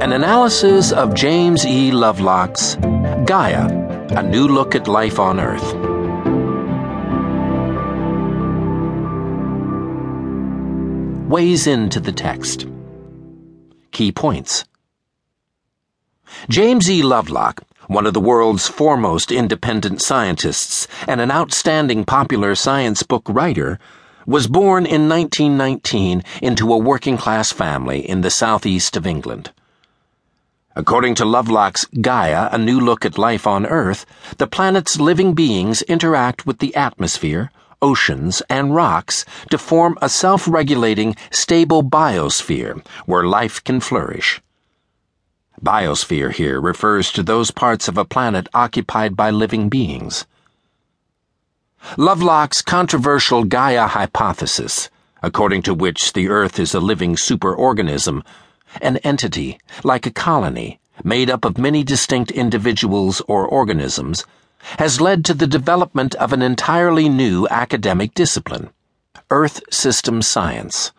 An analysis of James E. Lovelock's Gaia A New Look at Life on Earth. Ways into the text. Key points. James E. Lovelock, one of the world's foremost independent scientists and an outstanding popular science book writer, was born in 1919 into a working class family in the southeast of England. According to Lovelock's Gaia, A New Look at Life on Earth, the planet's living beings interact with the atmosphere, oceans, and rocks to form a self regulating, stable biosphere where life can flourish. Biosphere here refers to those parts of a planet occupied by living beings. Lovelock's controversial Gaia hypothesis, according to which the Earth is a living superorganism, an entity, like a colony, made up of many distinct individuals or organisms, has led to the development of an entirely new academic discipline Earth System Science.